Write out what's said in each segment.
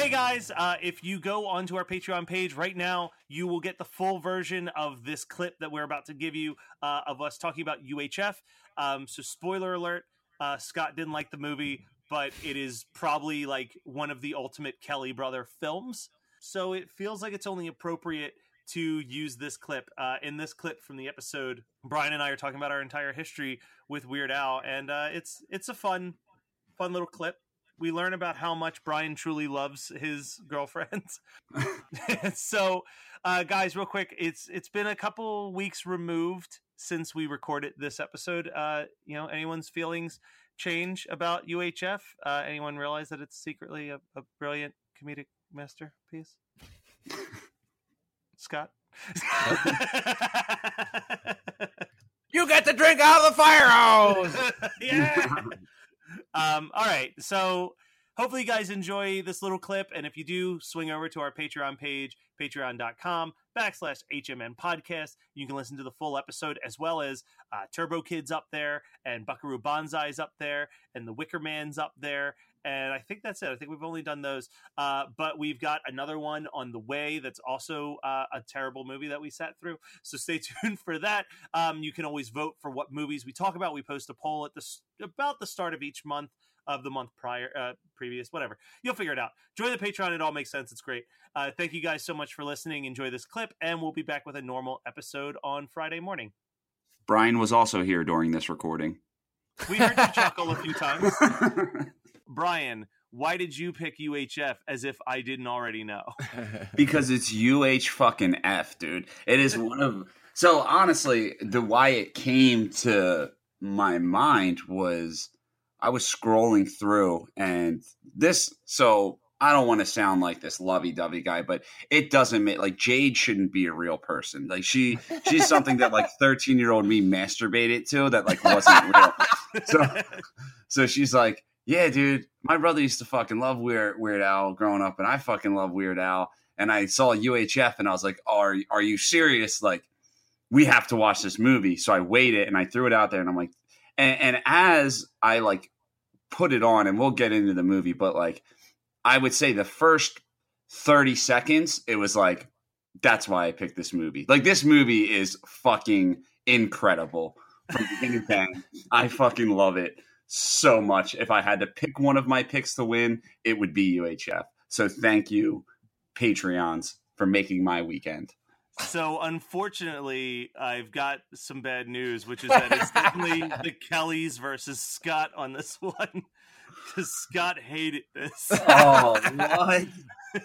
Hey guys, uh, if you go onto our Patreon page right now, you will get the full version of this clip that we're about to give you uh, of us talking about UHF. Um, so, spoiler alert: uh, Scott didn't like the movie, but it is probably like one of the ultimate Kelly brother films. So it feels like it's only appropriate to use this clip. Uh, in this clip from the episode, Brian and I are talking about our entire history with Weird Al, and uh, it's it's a fun, fun little clip we learn about how much Brian truly loves his girlfriends. so, uh, guys, real quick, it's it's been a couple weeks removed since we recorded this episode. Uh, you know, anyone's feelings change about UHF? Uh, anyone realize that it's secretly a, a brilliant comedic masterpiece? Scott. You get to drink out of the fire hose. yeah. Um, all right. So hopefully you guys enjoy this little clip. And if you do, swing over to our Patreon page, patreon.com backslash HMN podcast. You can listen to the full episode as well as uh, Turbo Kids up there and Buckaroo Banzai's up there and the Wicker Man's up there. And I think that's it. I think we've only done those. Uh, but we've got another one on the way that's also uh, a terrible movie that we sat through. So stay tuned for that. Um, you can always vote for what movies we talk about. We post a poll at the about the start of each month of the month prior, uh, previous, whatever. You'll figure it out. Join the Patreon. It all makes sense. It's great. Uh, thank you guys so much for listening. Enjoy this clip, and we'll be back with a normal episode on Friday morning. Brian was also here during this recording. We heard you chuckle a few times. Brian, why did you pick UHF as if I didn't already know? because it's UH fucking F, dude. It is one of so honestly, the why it came to my mind was I was scrolling through and this so I don't want to sound like this lovey-dovey guy, but it doesn't make like Jade shouldn't be a real person. Like she she's something that like 13-year-old me masturbated to that like wasn't real. So so she's like, "Yeah, dude, my brother used to fucking love Weird Weird Al growing up and I fucking love Weird Al." And I saw UHF and I was like, "Are are you serious? Like we have to watch this movie." So I waited and I threw it out there and I'm like and, and as I like put it on and we'll get into the movie, but like I would say the first 30 seconds, it was like, that's why I picked this movie. Like, this movie is fucking incredible from the beginning to end. I fucking love it so much. If I had to pick one of my picks to win, it would be UHF. So thank you, Patreons, for making my weekend. So unfortunately, I've got some bad news, which is that it's definitely the Kellys versus Scott on this one. Because Scott hated this. Oh, what?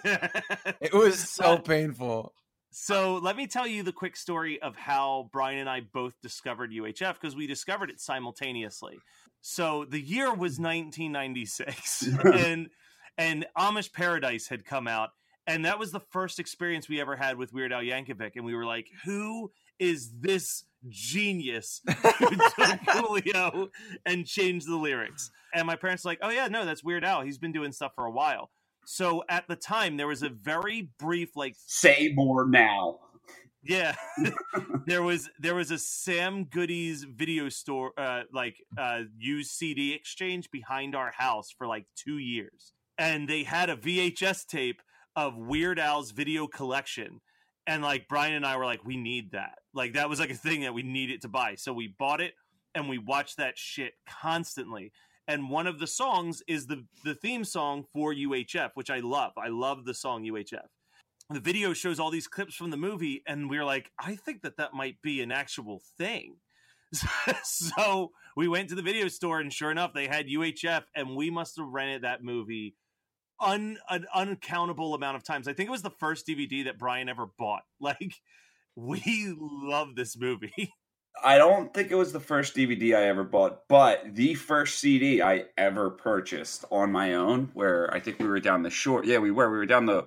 It was so painful. So let me tell you the quick story of how Brian and I both discovered UHF because we discovered it simultaneously. So the year was 1996, and and Amish Paradise had come out, and that was the first experience we ever had with Weird Al Yankovic, and we were like, "Who is this genius who took Coolio and changed the lyrics?" And my parents were like, "Oh yeah, no, that's Weird Al. He's been doing stuff for a while." So at the time, there was a very brief, like Say more now. yeah, there was there was a Sam Goody's video store, uh, like uh, used CD exchange behind our house for like two years, and they had a VHS tape of Weird Al's video collection, and like Brian and I were like, we need that, like that was like a thing that we needed to buy, so we bought it and we watched that shit constantly. And one of the songs is the the theme song for UHF, which I love. I love the song UHF the video shows all these clips from the movie and we are like i think that that might be an actual thing. So we went to the video store and sure enough they had uhf and we must have rented that movie un, an uncountable amount of times i think it was the first dvd that brian ever bought like we love this movie I don't think it was the first DVD I ever bought, but the first CD I ever purchased on my own, where I think we were down the shore. Yeah, we were. We were down the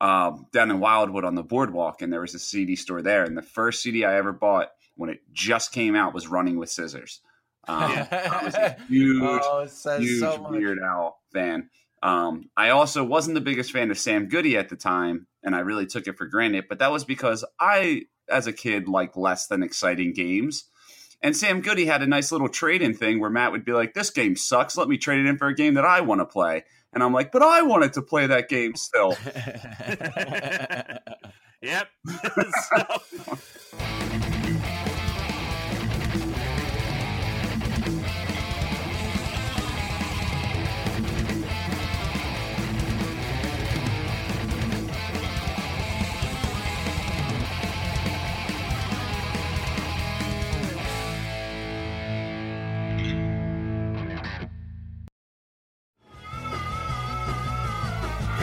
um, down in Wildwood on the boardwalk, and there was a CD store there. And the first CD I ever bought when it just came out was Running with Scissors. Um, I was a huge, oh, huge so. Weird Al fan. Um, I also wasn't the biggest fan of Sam Goody at the time, and I really took it for granted. But that was because I, as a kid, liked less than exciting games. And Sam Goody had a nice little trade in thing where Matt would be like, This game sucks. Let me trade it in for a game that I want to play. And I'm like, But I wanted to play that game still. yep